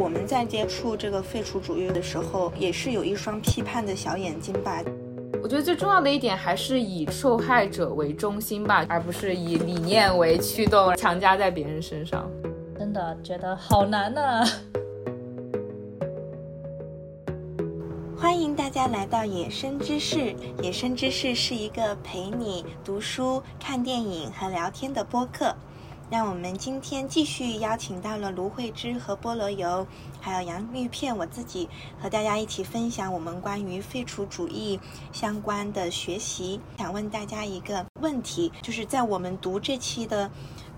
我们在接触这个废除主义的时候，也是有一双批判的小眼睛吧。我觉得最重要的一点还是以受害者为中心吧，而不是以理念为驱动强加在别人身上。真的觉得好难啊！欢迎大家来到野生知识。野生知识是一个陪你读书、看电影和聊天的播客。那我们今天继续邀请到了芦荟汁和菠萝油，还有洋芋片，我自己和大家一起分享我们关于废除主义相关的学习。想问大家一个问题，就是在我们读这期的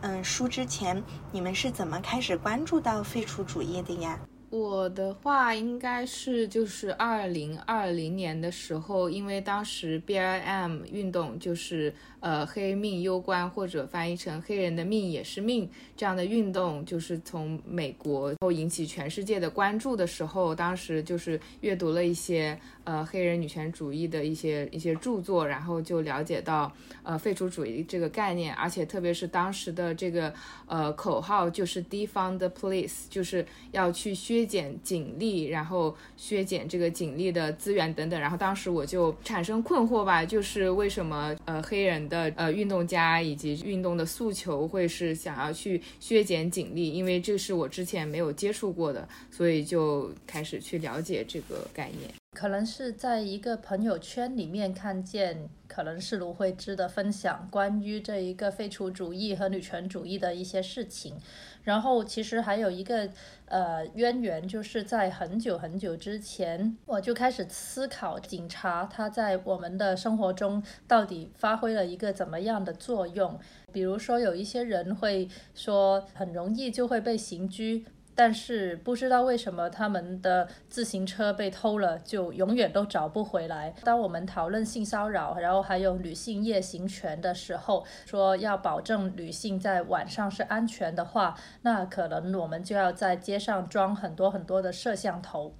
嗯书之前，你们是怎么开始关注到废除主义的呀？我的话应该是就是二零二零年的时候，因为当时 B I M 运动就是呃黑命攸关或者翻译成黑人的命也是命这样的运动，就是从美国后引起全世界的关注的时候，当时就是阅读了一些呃黑人女权主义的一些一些著作，然后就了解到呃废除主义这个概念，而且特别是当时的这个呃口号就是 Defund the Police，就是要去削。削减警力，然后削减这个警力的资源等等，然后当时我就产生困惑吧，就是为什么呃黑人的呃运动家以及运动的诉求会是想要去削减警力？因为这是我之前没有接触过的，所以就开始去了解这个概念。可能是在一个朋友圈里面看见，可能是卢慧芝的分享，关于这一个废除主义和女权主义的一些事情。然后其实还有一个呃渊源，就是在很久很久之前，我就开始思考警察他在我们的生活中到底发挥了一个怎么样的作用。比如说有一些人会说，很容易就会被刑拘。但是不知道为什么他们的自行车被偷了，就永远都找不回来。当我们讨论性骚扰，然后还有女性夜行权的时候，说要保证女性在晚上是安全的话，那可能我们就要在街上装很多很多的摄像头。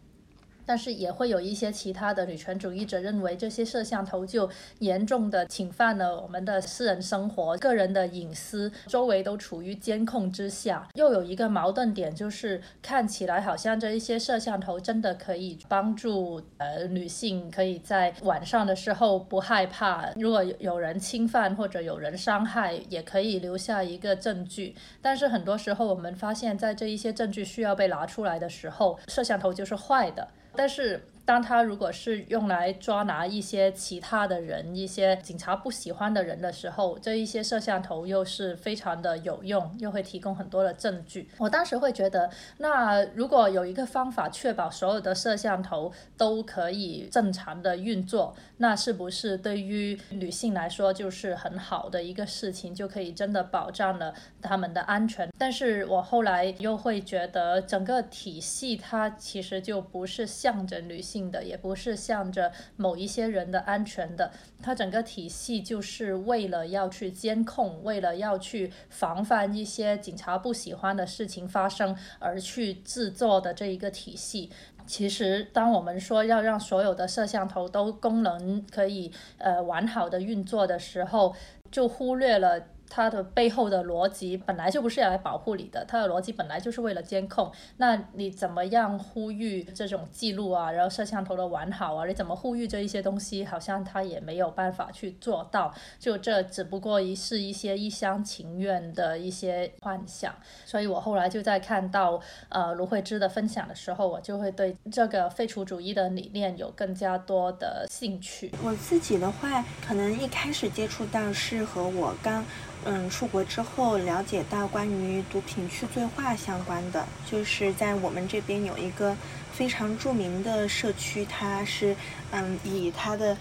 但是也会有一些其他的女权主义者认为，这些摄像头就严重的侵犯了我们的私人生活、个人的隐私，周围都处于监控之下。又有一个矛盾点，就是看起来好像这一些摄像头真的可以帮助呃女性可以在晚上的时候不害怕，如果有人侵犯或者有人伤害，也可以留下一个证据。但是很多时候我们发现，在这一些证据需要被拿出来的时候，摄像头就是坏的。但是。当他如果是用来抓拿一些其他的人、一些警察不喜欢的人的时候，这一些摄像头又是非常的有用，又会提供很多的证据。我当时会觉得，那如果有一个方法确保所有的摄像头都可以正常的运作，那是不是对于女性来说就是很好的一个事情，就可以真的保障了他们的安全？但是我后来又会觉得，整个体系它其实就不是向着女性。性的也不是向着某一些人的安全的，它整个体系就是为了要去监控，为了要去防范一些警察不喜欢的事情发生而去制作的这一个体系。其实，当我们说要让所有的摄像头都功能可以呃完好的运作的时候，就忽略了。它的背后的逻辑本来就不是要来保护你的，它的逻辑本来就是为了监控。那你怎么样呼吁这种记录啊，然后摄像头的完好啊？你怎么呼吁这一些东西？好像他也没有办法去做到。就这只不过一是一些一厢情愿的一些幻想。所以我后来就在看到呃卢慧芝的分享的时候，我就会对这个废除主义的理念有更加多的兴趣。我自己的话，可能一开始接触到是和我刚。嗯，出国之后了解到关于毒品去罪化相关的，就是在我们这边有一个非常著名的社区，它是嗯以它的，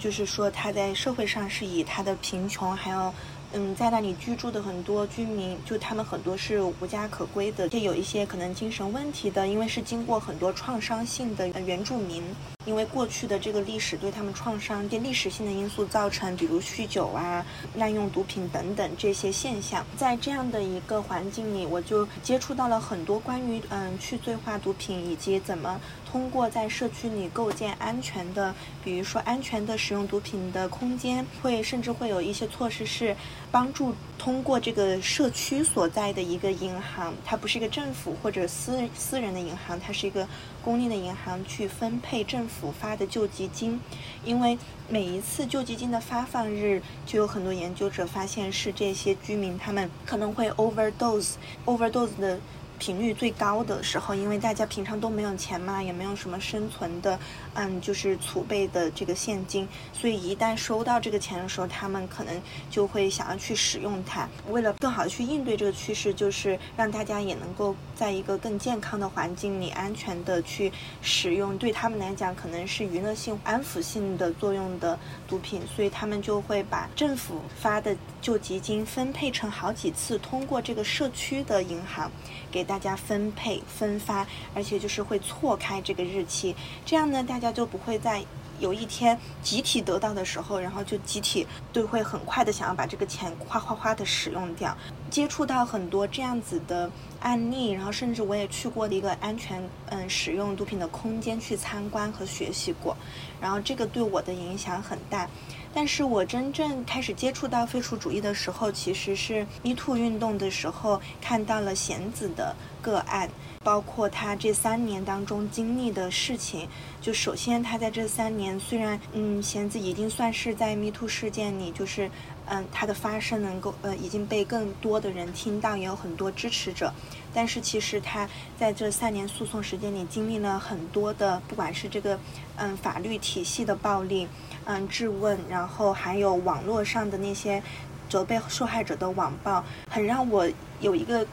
就是说它在社会上是以它的贫穷还有。嗯，在那里居住的很多居民，就他们很多是无家可归的，就有一些可能精神问题的，因为是经过很多创伤性的原住民，因为过去的这个历史对他们创伤，对历史性的因素造成，比如酗酒啊、滥用毒品等等这些现象，在这样的一个环境里，我就接触到了很多关于嗯去罪化毒品以及怎么。通过在社区里构建安全的，比如说安全的使用毒品的空间，会甚至会有一些措施是，帮助通过这个社区所在的一个银行，它不是一个政府或者私私人的银行，它是一个公立的银行去分配政府发的救济金。因为每一次救济金的发放日，就有很多研究者发现是这些居民他们可能会 overdose，overdose 的。频率最高的时候，因为大家平常都没有钱嘛，也没有什么生存的，嗯，就是储备的这个现金，所以一旦收到这个钱的时候，他们可能就会想要去使用它。为了更好的去应对这个趋势，就是让大家也能够在一个更健康的环境里安全的去使用，对他们来讲可能是娱乐性、安抚性的作用的毒品，所以他们就会把政府发的救济金分配成好几次，通过这个社区的银行。给大家分配分发，而且就是会错开这个日期，这样呢，大家就不会在有一天集体得到的时候，然后就集体都会很快的想要把这个钱哗哗哗的使用掉。接触到很多这样子的案例，然后甚至我也去过的一个安全嗯使用毒品的空间去参观和学习过，然后这个对我的影响很大。但是我真正开始接触到废除主义的时候，其实是 Me Too 运动的时候，看到了贤子的个案，包括他这三年当中经历的事情。就首先，他在这三年，虽然嗯，贤子已经算是在 Me Too 事件里，就是嗯，他的发声能够呃已经被更多的人听到，也有很多支持者。但是其实他在这三年诉讼时间里，经历了很多的，不管是这个嗯法律体系的暴力。嗯，质问，然后还有网络上的那些责备受害者的网暴，很让我有一个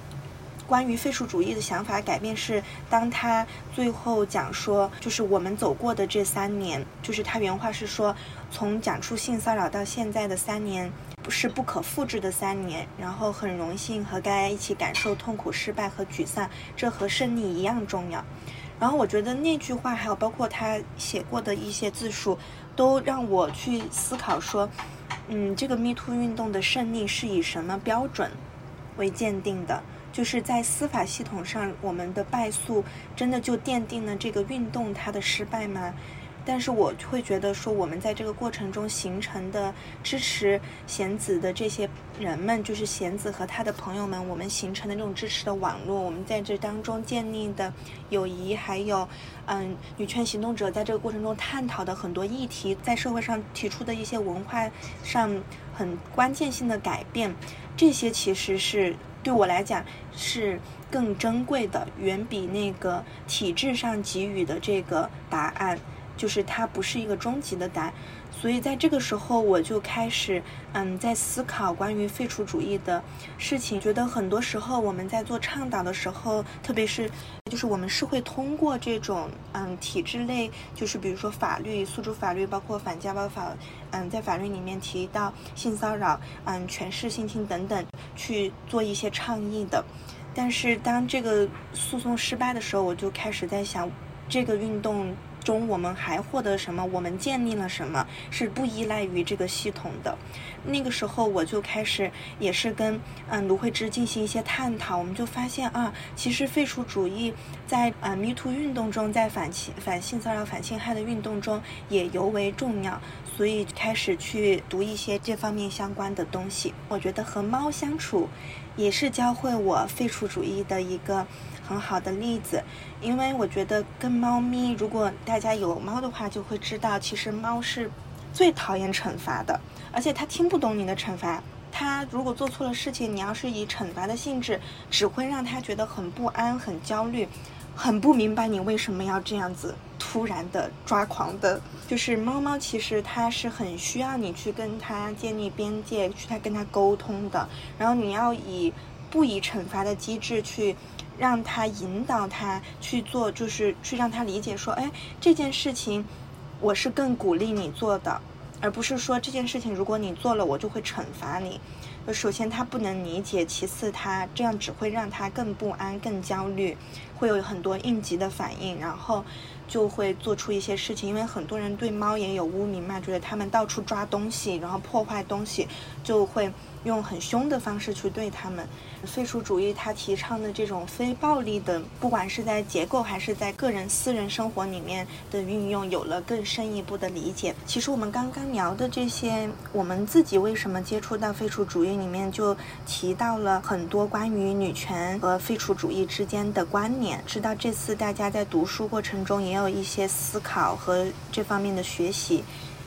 关于废除主义的想法改变。是当他最后讲说，就是我们走过的这三年，就是他原话是说，从讲出性骚扰到现在的三年，是不可复制的三年。然后很荣幸和大家一起感受痛苦、失败和沮丧，这和胜利一样重要。然后我觉得那句话，还有包括他写过的一些自述。都让我去思考说，嗯，这个 Me to 运动的胜利是以什么标准为鉴定的？就是在司法系统上，我们的败诉真的就奠定了这个运动它的失败吗？但是我会觉得说，我们在这个过程中形成的支持贤子的这些人们，就是贤子和他的朋友们，我们形成的这种支持的网络，我们在这当中建立的友谊，还有，嗯，女权行动者在这个过程中探讨的很多议题，在社会上提出的一些文化上很关键性的改变，这些其实是对我来讲是更珍贵的，远比那个体制上给予的这个答案。就是它不是一个终极的答案，所以在这个时候我就开始，嗯，在思考关于废除主义的事情。觉得很多时候我们在做倡导的时候，特别是，就是我们是会通过这种，嗯，体制类，就是比如说法律、诉诸法律，包括反家暴法，嗯，在法律里面提到性骚扰，嗯，权势性侵等等，去做一些倡议的。但是当这个诉讼失败的时候，我就开始在想，这个运动。中我们还获得什么？我们建立了什么？是不依赖于这个系统的。那个时候我就开始也是跟嗯卢慧芝进行一些探讨，我们就发现啊，其实废除主义在呃迷途运动中，在反性反性骚扰、反侵害的运动中也尤为重要，所以开始去读一些这方面相关的东西。我觉得和猫相处也是教会我废除主义的一个。很好的例子，因为我觉得跟猫咪，如果大家有猫的话，就会知道，其实猫是最讨厌惩罚的，而且它听不懂你的惩罚。它如果做错了事情，你要是以惩罚的性质，只会让它觉得很不安、很焦虑，很不明白你为什么要这样子突然的抓狂的。就是猫猫其实它是很需要你去跟它建立边界，去它跟它沟通的。然后你要以不以惩罚的机制去。让他引导他去做，就是去让他理解说，哎，这件事情我是更鼓励你做的，而不是说这件事情如果你做了，我就会惩罚你。首先他不能理解，其次他这样只会让他更不安、更焦虑，会有很多应急的反应，然后就会做出一些事情。因为很多人对猫也有污名嘛，觉得他们到处抓东西，然后破坏东西，就会用很凶的方式去对他们。废除主义它提倡的这种非暴力的，不管是在结构还是在个人私人生活里面的运用，有了更深一步的理解。其实我们刚刚聊的这些，我们自己为什么接触到废除主义里面，就提到了很多关于女权和废除主义之间的关联。知道这次大家在读书过程中也有一些思考和这方面的学习，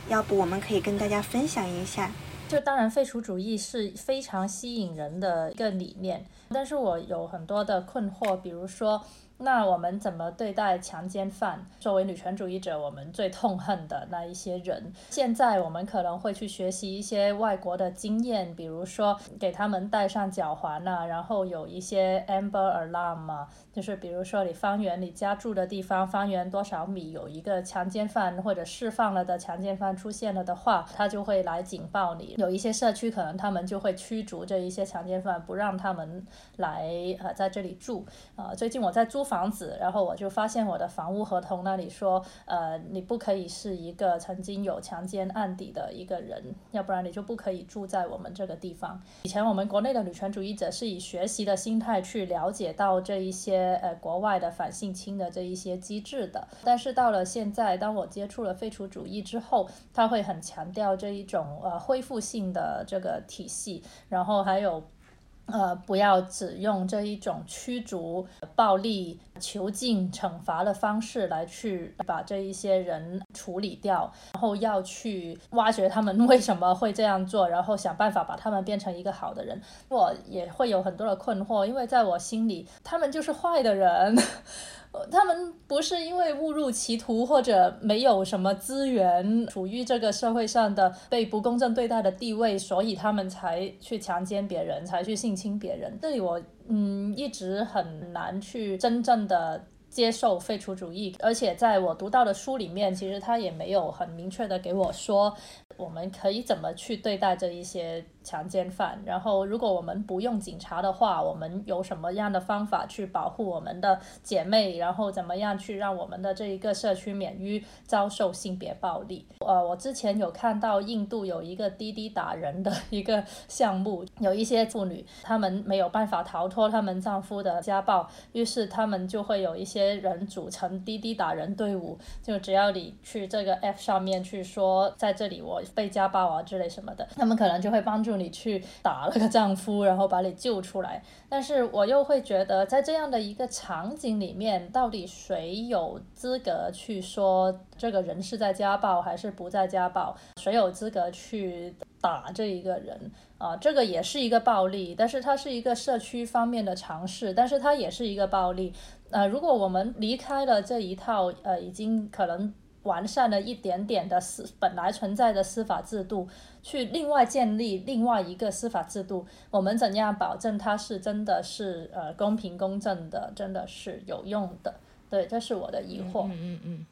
要不我们可以跟大家分享一下。就当然，废除主义是非常吸引人的一个理念，但是我有很多的困惑，比如说。那我们怎么对待强奸犯？作为女权主义者，我们最痛恨的那一些人。现在我们可能会去学习一些外国的经验，比如说给他们戴上脚环啊，然后有一些 amber alarm 啊，就是比如说你方圆你家住的地方方圆多少米有一个强奸犯或者释放了的强奸犯出现了的话，他就会来警报你。有一些社区可能他们就会驱逐这一些强奸犯，不让他们来呃在这里住。啊，最近我在租。房子，然后我就发现我的房屋合同那里说，呃，你不可以是一个曾经有强奸案底的一个人，要不然你就不可以住在我们这个地方。以前我们国内的女权主义者是以学习的心态去了解到这一些呃国外的反性侵的这一些机制的，但是到了现在，当我接触了废除主义之后，他会很强调这一种呃恢复性的这个体系，然后还有。呃，不要只用这一种驱逐、暴力、囚禁、惩罚的方式来去把这一些人处理掉，然后要去挖掘他们为什么会这样做，然后想办法把他们变成一个好的人。我也会有很多的困惑，因为在我心里，他们就是坏的人。他们不是因为误入歧途或者没有什么资源，处于这个社会上的被不公正对待的地位，所以他们才去强奸别人，才去性侵别人。这里我嗯一直很难去真正的接受废除主义，而且在我读到的书里面，其实他也没有很明确的给我说我们可以怎么去对待这一些。强奸犯，然后如果我们不用警察的话，我们有什么样的方法去保护我们的姐妹？然后怎么样去让我们的这一个社区免于遭受性别暴力？呃，我之前有看到印度有一个滴滴打人的一个项目，有一些妇女她们没有办法逃脱她们丈夫的家暴，于是她们就会有一些人组成滴滴打人队伍，就只要你去这个 App 上面去说在这里我被家暴啊之类什么的，他们可能就会帮助。你去打了个丈夫，然后把你救出来，但是我又会觉得，在这样的一个场景里面，到底谁有资格去说这个人是在家暴还是不在家暴？谁有资格去打这一个人啊？这个也是一个暴力，但是它是一个社区方面的尝试，但是它也是一个暴力。呃，如果我们离开了这一套，呃，已经可能。完善了一点点的司本来存在的司法制度，去另外建立另外一个司法制度，我们怎样保证它是真的是呃公平公正的，真的是有用的？对，这是我的疑惑。嗯嗯嗯，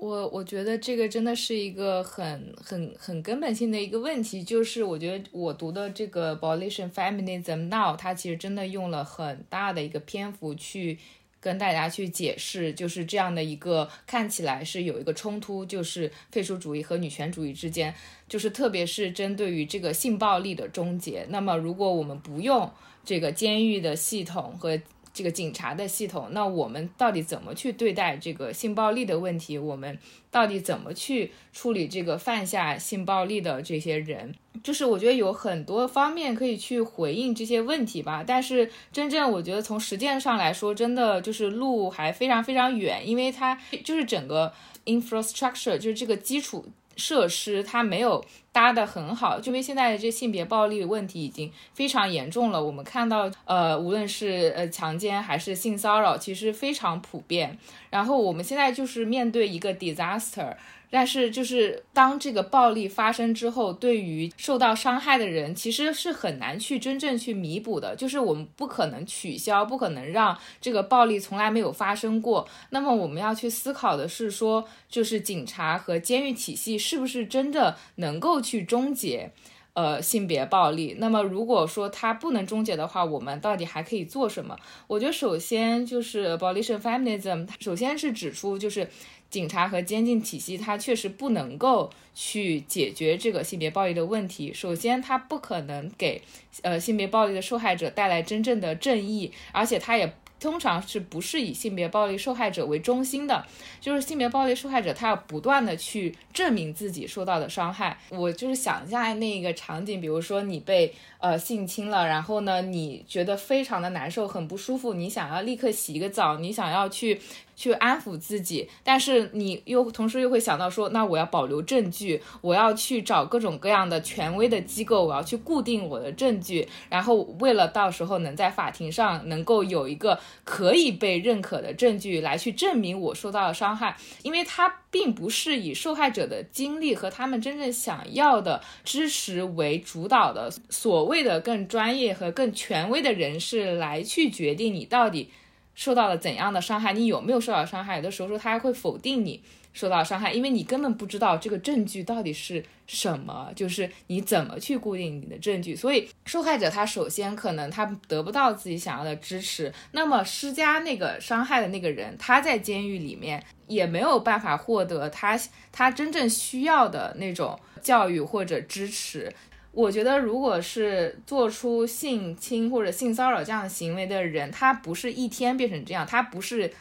我我觉得这个真的是一个很很很根本性的一个问题，就是我觉得我读的这个《Abolition Feminism Now》，它其实真的用了很大的一个篇幅去。跟大家去解释，就是这样的一个看起来是有一个冲突，就是废除主义和女权主义之间，就是特别是针对于这个性暴力的终结。那么，如果我们不用这个监狱的系统和这个警察的系统，那我们到底怎么去对待这个性暴力的问题？我们到底怎么去处理这个犯下性暴力的这些人？就是我觉得有很多方面可以去回应这些问题吧。但是真正我觉得从实践上来说，真的就是路还非常非常远，因为它就是整个 infrastructure，就是这个基础。设施它没有搭的很好，就因为现在这性别暴力问题已经非常严重了。我们看到，呃，无论是呃强奸还是性骚扰，其实非常普遍。然后我们现在就是面对一个 disaster。但是，就是当这个暴力发生之后，对于受到伤害的人，其实是很难去真正去弥补的。就是我们不可能取消，不可能让这个暴力从来没有发生过。那么，我们要去思考的是说，就是警察和监狱体系是不是真的能够去终结？呃性别暴力。那么如果说它不能终结的话，我们到底还可以做什么？我觉得首先就是 abolition feminism，首先是指出就是。警察和监禁体系，它确实不能够去解决这个性别暴力的问题。首先，它不可能给呃性别暴力的受害者带来真正的正义，而且它也。通常是不是以性别暴力受害者为中心的？就是性别暴力受害者，他要不断的去证明自己受到的伤害。我就是想象那个场景，比如说你被呃性侵了，然后呢，你觉得非常的难受，很不舒服，你想要立刻洗一个澡，你想要去去安抚自己，但是你又同时又会想到说，那我要保留证据，我要去找各种各样的权威的机构，我要去固定我的证据，然后为了到时候能在法庭上能够有一个。可以被认可的证据来去证明我受到了伤害，因为它并不是以受害者的经历和他们真正想要的支持为主导的，所谓的更专业和更权威的人士来去决定你到底受到了怎样的伤害，你有没有受到伤害。有的时候说他还会否定你。受到伤害，因为你根本不知道这个证据到底是什么，就是你怎么去固定你的证据。所以受害者他首先可能他得不到自己想要的支持，那么施加那个伤害的那个人，他在监狱里面也没有办法获得他他真正需要的那种教育或者支持。我觉得，如果是做出性侵或者性骚扰这样的行为的人，他不是一天变成这样，他不是。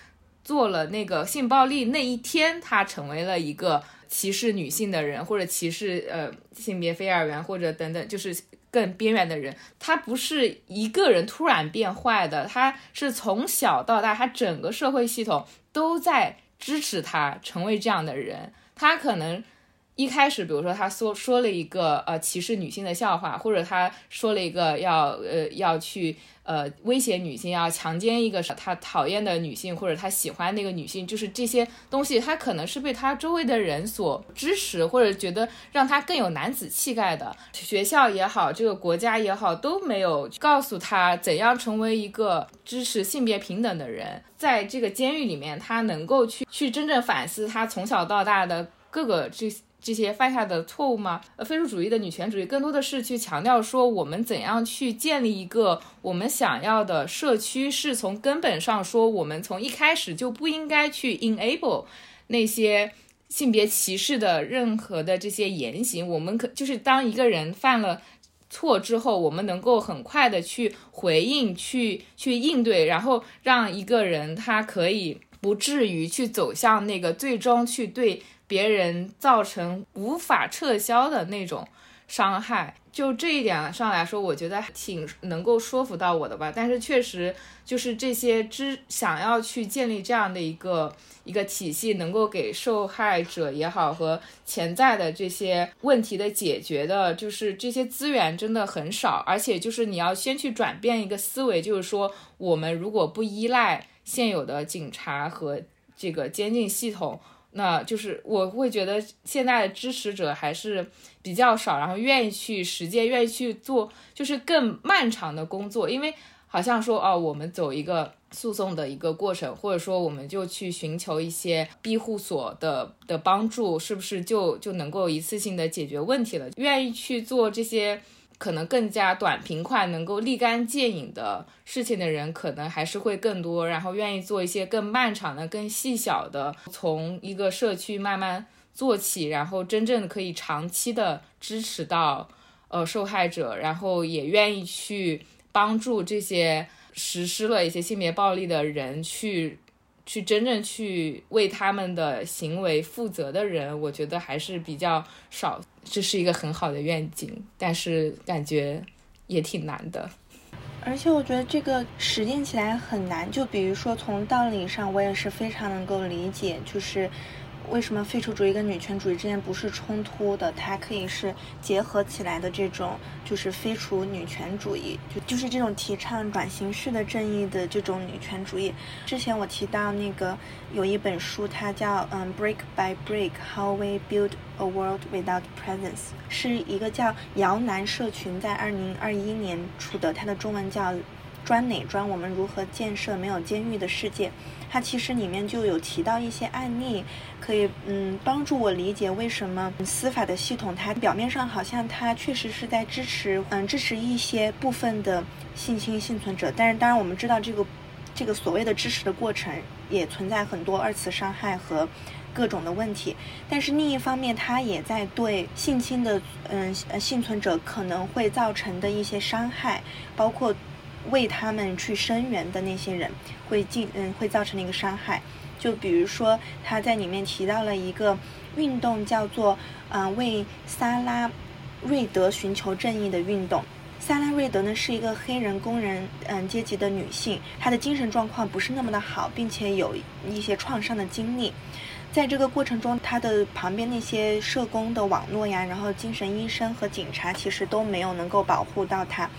做了那个性暴力那一天，他成为了一个歧视女性的人，或者歧视呃性别非二元，或者等等，就是更边缘的人。他不是一个人突然变坏的，他是从小到大，他整个社会系统都在支持他成为这样的人。他可能一开始，比如说他说说了一个呃歧视女性的笑话，或者他说了一个要呃要去。呃，威胁女性要强奸一个他讨厌的女性，或者他喜欢那个女性，就是这些东西，他可能是被他周围的人所支持，或者觉得让他更有男子气概的。学校也好，这个国家也好，都没有告诉他怎样成为一个支持性别平等的人。在这个监狱里面，他能够去去真正反思他从小到大的各个这。这些犯下的错误吗？呃，非主主义的女权主义更多的是去强调说，我们怎样去建立一个我们想要的社区，是从根本上说，我们从一开始就不应该去 enable 那些性别歧视的任何的这些言行。我们可就是当一个人犯了错之后，我们能够很快的去回应、去去应对，然后让一个人他可以不至于去走向那个最终去对。别人造成无法撤销的那种伤害，就这一点上来说，我觉得挺能够说服到我的吧。但是确实，就是这些之想要去建立这样的一个一个体系，能够给受害者也好和潜在的这些问题的解决的，就是这些资源真的很少。而且就是你要先去转变一个思维，就是说我们如果不依赖现有的警察和这个监禁系统。那就是我会觉得现在的支持者还是比较少，然后愿意去实践，愿意去做，就是更漫长的工作。因为好像说哦，我们走一个诉讼的一个过程，或者说我们就去寻求一些庇护所的的帮助，是不是就就能够一次性的解决问题了？愿意去做这些。可能更加短平快、能够立竿见影的事情的人，可能还是会更多，然后愿意做一些更漫长的、更细小的，从一个社区慢慢做起，然后真正可以长期的支持到呃受害者，然后也愿意去帮助这些实施了一些性别暴力的人去。去真正去为他们的行为负责的人，我觉得还是比较少。这是一个很好的愿景，但是感觉也挺难的。而且我觉得这个实践起来很难。就比如说从道理上，我也是非常能够理解，就是。为什么废除主义跟女权主义之间不是冲突的？它可以是结合起来的。这种就是废除女权主义，就就是这种提倡转型式的正义的这种女权主义。之前我提到那个有一本书，它叫嗯《Break by Break: How We Build a World Without Presence》，是一个叫姚楠社群在二零二一年出的，它的中文叫。专哪专，我们如何建设没有监狱的世界。它其实里面就有提到一些案例，可以嗯帮助我理解为什么司法的系统它表面上好像它确实是在支持嗯支持一些部分的性侵幸存者，但是当然我们知道这个这个所谓的支持的过程也存在很多二次伤害和各种的问题，但是另一方面它也在对性侵的嗯呃幸存者可能会造成的一些伤害，包括。为他们去声援的那些人，会进嗯会造成的一个伤害，就比如说他在里面提到了一个运动，叫做嗯为萨拉瑞德寻求正义的运动。萨拉瑞德呢是一个黑人工人嗯阶级的女性，她的精神状况不是那么的好，并且有一些创伤的经历。在这个过程中，她的旁边那些社工的网络呀，然后精神医生和警察其实都没有能够保护到她。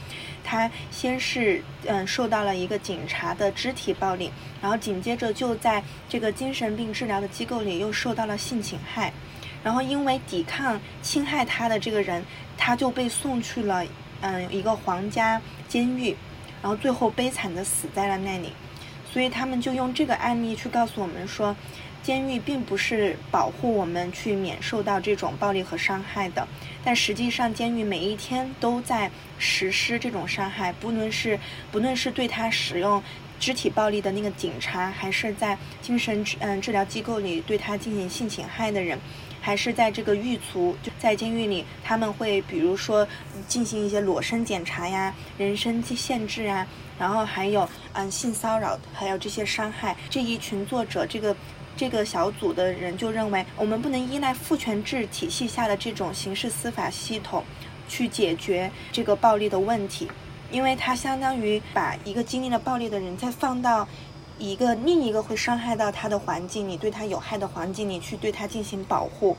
他先是嗯受到了一个警察的肢体暴力，然后紧接着就在这个精神病治疗的机构里又受到了性侵害，然后因为抵抗侵害他的这个人，他就被送去了嗯一个皇家监狱，然后最后悲惨的死在了那里。所以他们就用这个案例去告诉我们说。监狱并不是保护我们去免受到这种暴力和伤害的，但实际上，监狱每一天都在实施这种伤害，不论是不论是对他使用肢体暴力的那个警察，还是在精神嗯治疗机构里对他进行性侵害的人，还是在这个狱卒就在监狱里，他们会比如说进行一些裸身检查呀、人身限制啊，然后还有嗯性骚扰，还有这些伤害，这一群作者这个。这个小组的人就认为，我们不能依赖父权制体系下的这种刑事司法系统，去解决这个暴力的问题，因为它相当于把一个经历了暴力的人再放到一个另一个会伤害到他的环境你，对他有害的环境里去对他进行保护。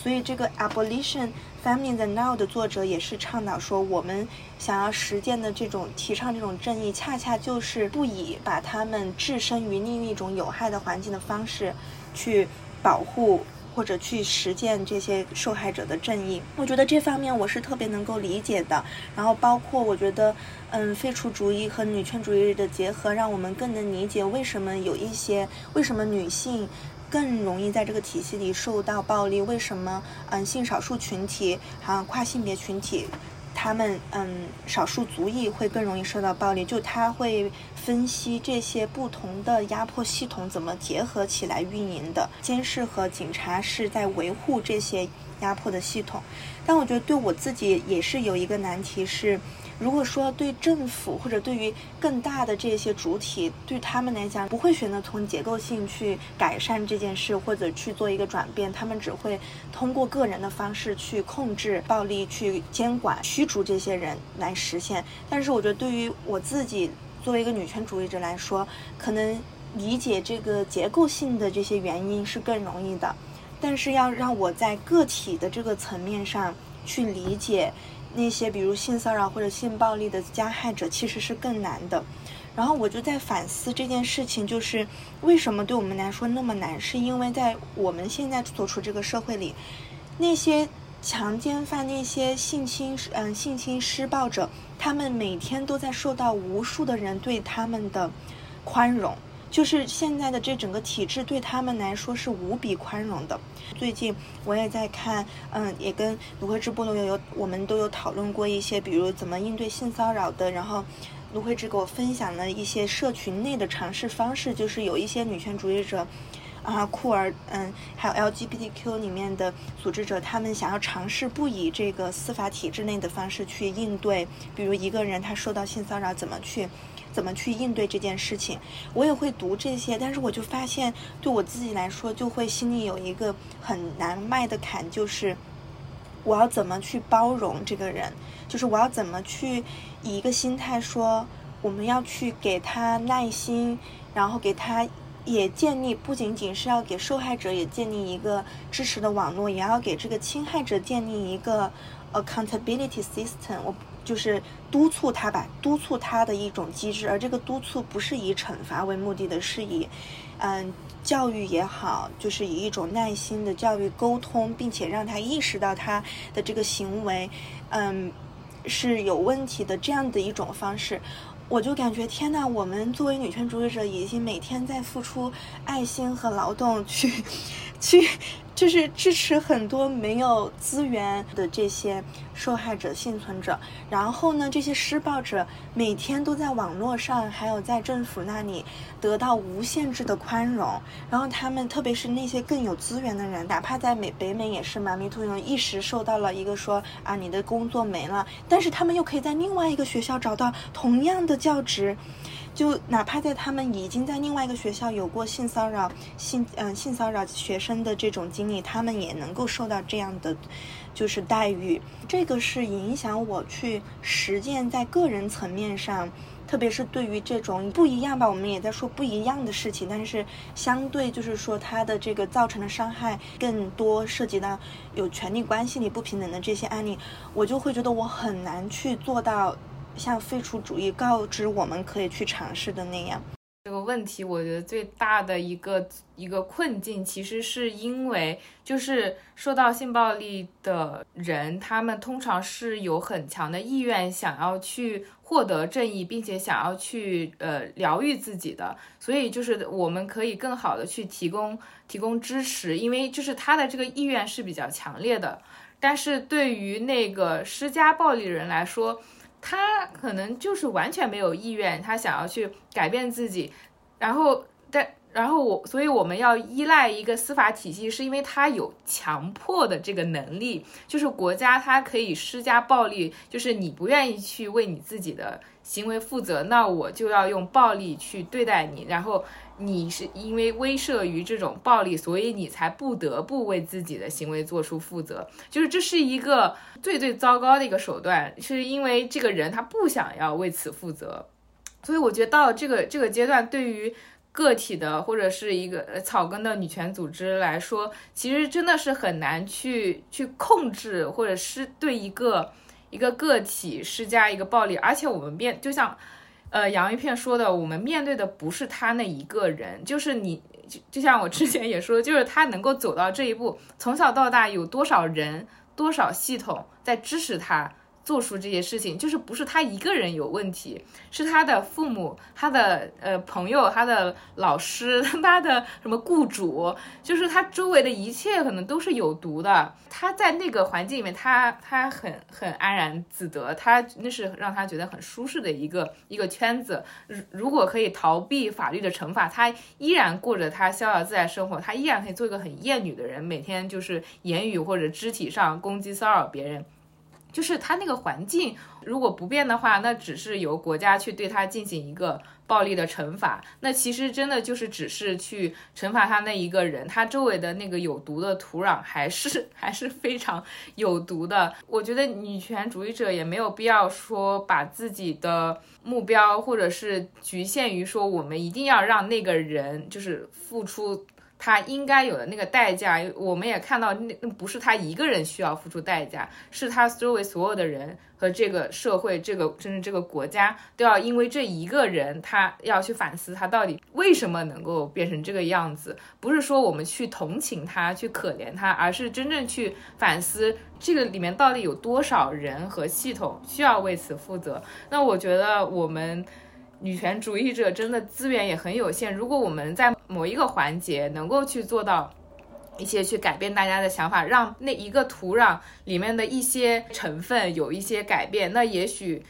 所以，这个 abolition family the now 的作者也是倡导说，我们想要实践的这种提倡这种正义，恰恰就是不以把他们置身于另一种有害的环境的方式，去保护或者去实践这些受害者的正义。我觉得这方面我是特别能够理解的。然后，包括我觉得，嗯，废除主义和女权主义的结合，让我们更能理解为什么有一些为什么女性。更容易在这个体系里受到暴力。为什么？嗯，性少数群体还有跨性别群体，他们嗯，少数族裔会更容易受到暴力。就他会分析这些不同的压迫系统怎么结合起来运营的。监视和警察是在维护这些压迫的系统。但我觉得对我自己也是有一个难题是。如果说对政府或者对于更大的这些主体，对他们来讲不会选择从结构性去改善这件事，或者去做一个转变，他们只会通过个人的方式去控制暴力、去监管、驱逐这些人来实现。但是，我觉得对于我自己作为一个女权主义者来说，可能理解这个结构性的这些原因是更容易的，但是要让我在个体的这个层面上去理解。那些比如性骚扰或者性暴力的加害者其实是更难的，然后我就在反思这件事情，就是为什么对我们来说那么难？是因为在我们现在所处这个社会里，那些强奸犯、那些性侵嗯性侵施暴者，他们每天都在受到无数的人对他们的宽容。就是现在的这整个体制对他们来说是无比宽容的。最近我也在看，嗯，也跟卢慧芝部落有我们都有讨论过一些，比如怎么应对性骚扰的。然后卢慧芝给我分享了一些社群内的尝试方式，就是有一些女权主义者，啊，酷儿，嗯，还有 LGBTQ 里面的组织者，他们想要尝试不以这个司法体制内的方式去应对，比如一个人他受到性骚扰怎么去。怎么去应对这件事情？我也会读这些，但是我就发现，对我自己来说，就会心里有一个很难迈的坎，就是我要怎么去包容这个人，就是我要怎么去以一个心态说，我们要去给他耐心，然后给他也建立，不仅仅是要给受害者也建立一个支持的网络，也要给这个侵害者建立一个 accountability system。我。就是督促他吧，督促他的一种机制，而这个督促不是以惩罚为目的的，是以，嗯，教育也好，就是以一种耐心的教育沟通，并且让他意识到他的这个行为，嗯，是有问题的这样的一种方式。我就感觉天呐，我们作为女权主义者，已经每天在付出爱心和劳动去，去。就是支持很多没有资源的这些受害者、幸存者，然后呢，这些施暴者每天都在网络上，还有在政府那里得到无限制的宽容。然后他们，特别是那些更有资源的人，哪怕在美北美也是嘛，迷途人一时受到了一个说啊，你的工作没了，但是他们又可以在另外一个学校找到同样的教职。就哪怕在他们已经在另外一个学校有过性骚扰、性嗯性骚扰学生的这种经历，他们也能够受到这样的就是待遇。这个是影响我去实践在个人层面上，特别是对于这种不一样吧，我们也在说不一样的事情，但是相对就是说它的这个造成的伤害更多，涉及到有权利关系里不平等的这些案例，我就会觉得我很难去做到。像废除主义告知我们可以去尝试的那样，这个问题我觉得最大的一个一个困境，其实是因为就是受到性暴力的人，他们通常是有很强的意愿想要去获得正义，并且想要去呃疗愈自己的，所以就是我们可以更好的去提供提供支持，因为就是他的这个意愿是比较强烈的，但是对于那个施加暴力人来说。他可能就是完全没有意愿，他想要去改变自己，然后，但然后我，所以我们要依赖一个司法体系，是因为他有强迫的这个能力，就是国家它可以施加暴力，就是你不愿意去为你自己的行为负责，那我就要用暴力去对待你，然后。你是因为威慑于这种暴力，所以你才不得不为自己的行为做出负责。就是这是一个最最糟糕的一个手段，是因为这个人他不想要为此负责。所以我觉得到这个这个阶段，对于个体的或者是一个草根的女权组织来说，其实真的是很难去去控制，或者是对一个一个个体施加一个暴力。而且我们变就像。呃，洋芋片说的，我们面对的不是他那一个人，就是你，就就像我之前也说，就是他能够走到这一步，从小到大有多少人、多少系统在支持他。做出这些事情，就是不是他一个人有问题，是他的父母、他的呃朋友、他的老师、他的什么雇主，就是他周围的一切可能都是有毒的。他在那个环境里面，他他很很安然自得，他那是让他觉得很舒适的一个一个圈子。如果可以逃避法律的惩罚，他依然过着他逍遥自在生活，他依然可以做一个很厌女的人，每天就是言语或者肢体上攻击骚扰别人。就是他那个环境如果不变的话，那只是由国家去对他进行一个暴力的惩罚。那其实真的就是只是去惩罚他那一个人，他周围的那个有毒的土壤还是 还是非常有毒的。我觉得女权主义者也没有必要说把自己的目标或者是局限于说我们一定要让那个人就是付出。他应该有的那个代价，我们也看到，那那不是他一个人需要付出代价，是他周围所有的人和这个社会，这个甚至这个国家都要因为这一个人，他要去反思他到底为什么能够变成这个样子。不是说我们去同情他，去可怜他，而是真正去反思这个里面到底有多少人和系统需要为此负责。那我觉得我们。女权主义者真的资源也很有限。如果我们在某一个环节能够去做到一些去改变大家的想法，让那一个土壤里面的一些成分有一些改变，那也许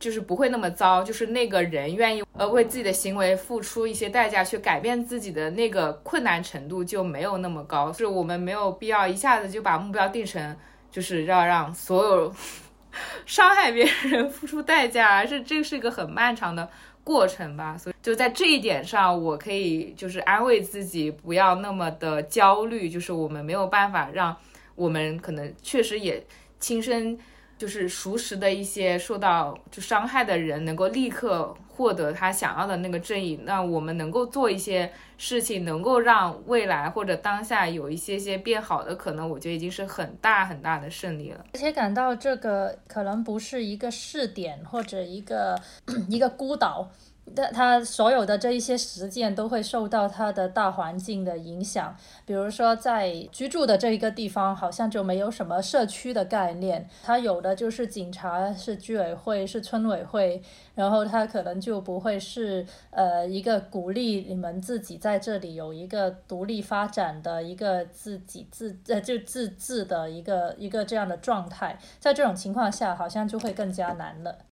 就是不会那么糟。就是那个人愿意呃为自己的行为付出一些代价，去改变自己的那个困难程度就没有那么高。是我们没有必要一下子就把目标定成就是要让所有 伤害别人付出代价，而是这是一个很漫长的。过程吧，所以就在这一点上，我可以就是安慰自己，不要那么的焦虑。就是我们没有办法让我们可能确实也亲身就是熟识的一些受到就伤害的人，能够立刻获得他想要的那个正义。那我们能够做一些事情，能够让未来或者当下有一些些变好的可能，我觉得已经是很大很大的胜利了。而且感到这个可能不是一个试点或者一个 一个孤岛。但他所有的这一些实践都会受到他的大环境的影响，比如说在居住的这一个地方，好像就没有什么社区的概念，他有的就是警察、是居委会、是村委会，然后他可能就不会是呃一个鼓励你们自己在这里有一个独立发展的一个自己自呃就自治的一个一个这样的状态，在这种情况下，好像就会更加难了。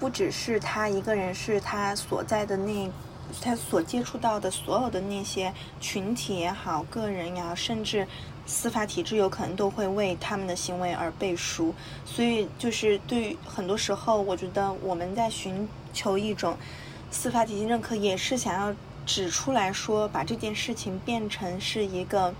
不只是他一个人，是他所在的那，他所接触到的所有的那些群体也好，个人呀，甚至司法体制有可能都会为他们的行为而背书。所以，就是对于很多时候，我觉得我们在寻求一种司法体系认可，也是想要指出来说，把这件事情变成是一个。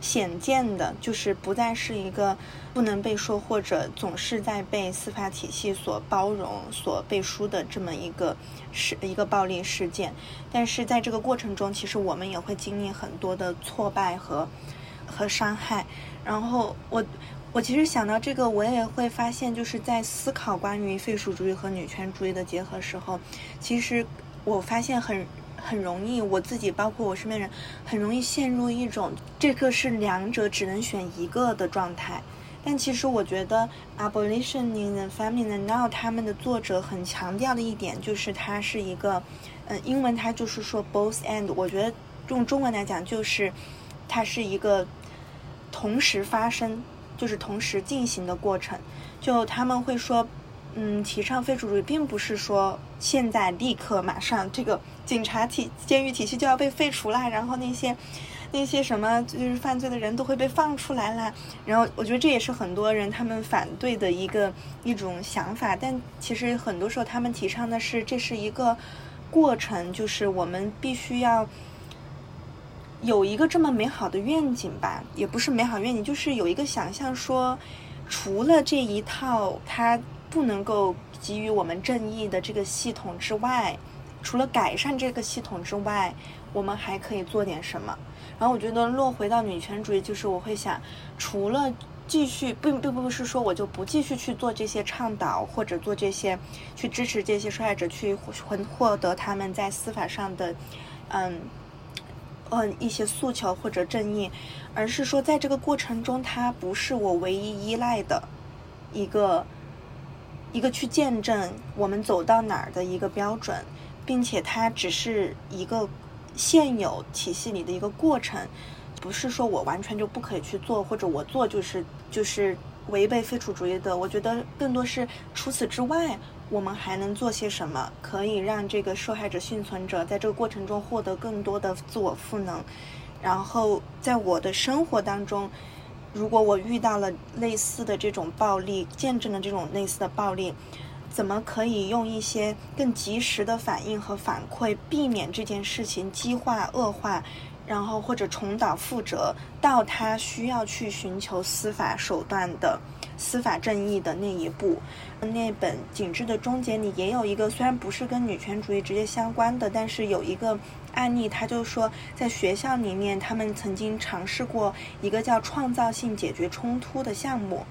显见的，就是不再是一个不能被说或者总是在被司法体系所包容、所背书的这么一个事一个暴力事件。但是在这个过程中，其实我们也会经历很多的挫败和和伤害。然后我我其实想到这个，我也会发现，就是在思考关于废除主义和女权主义的结合时候，其实我发现很。很容易，我自己包括我身边人，很容易陷入一种这个是两者只能选一个的状态。但其实我觉得《Abolition in the Feminine Now》他们的作者很强调的一点就是，它是一个，嗯，英文它就是说 both and。我觉得用中文来讲就是，它是一个同时发生，就是同时进行的过程。就他们会说。嗯，提倡废除主义，并不是说现在立刻马上这个警察体、监狱体系就要被废除了，然后那些那些什么就是犯罪的人都会被放出来了。然后我觉得这也是很多人他们反对的一个一种想法。但其实很多时候他们提倡的是这是一个过程，就是我们必须要有一个这么美好的愿景吧，也不是美好愿景，就是有一个想象说，除了这一套它。不能够给予我们正义的这个系统之外，除了改善这个系统之外，我们还可以做点什么？然后我觉得落回到女权主义，就是我会想，除了继续，并并不是说我就不继续去做这些倡导或者做这些去支持这些受害者去获获得他们在司法上的，嗯，嗯一些诉求或者正义，而是说在这个过程中，它不是我唯一依赖的一个。一个去见证我们走到哪儿的一个标准，并且它只是一个现有体系里的一个过程，不是说我完全就不可以去做，或者我做就是就是违背废除主义的。我觉得更多是除此之外，我们还能做些什么，可以让这个受害者幸存者在这个过程中获得更多的自我赋能，然后在我的生活当中。如果我遇到了类似的这种暴力，见证了这种类似的暴力，怎么可以用一些更及时的反应和反馈，避免这件事情激化恶化，然后或者重蹈覆辙，到他需要去寻求司法手段的司法正义的那一步？那本《景致的终结》里也有一个，虽然不是跟女权主义直接相关的，但是有一个。案例，他就说，在学校里面，他们曾经尝试过一个叫创造性解决冲突的项目，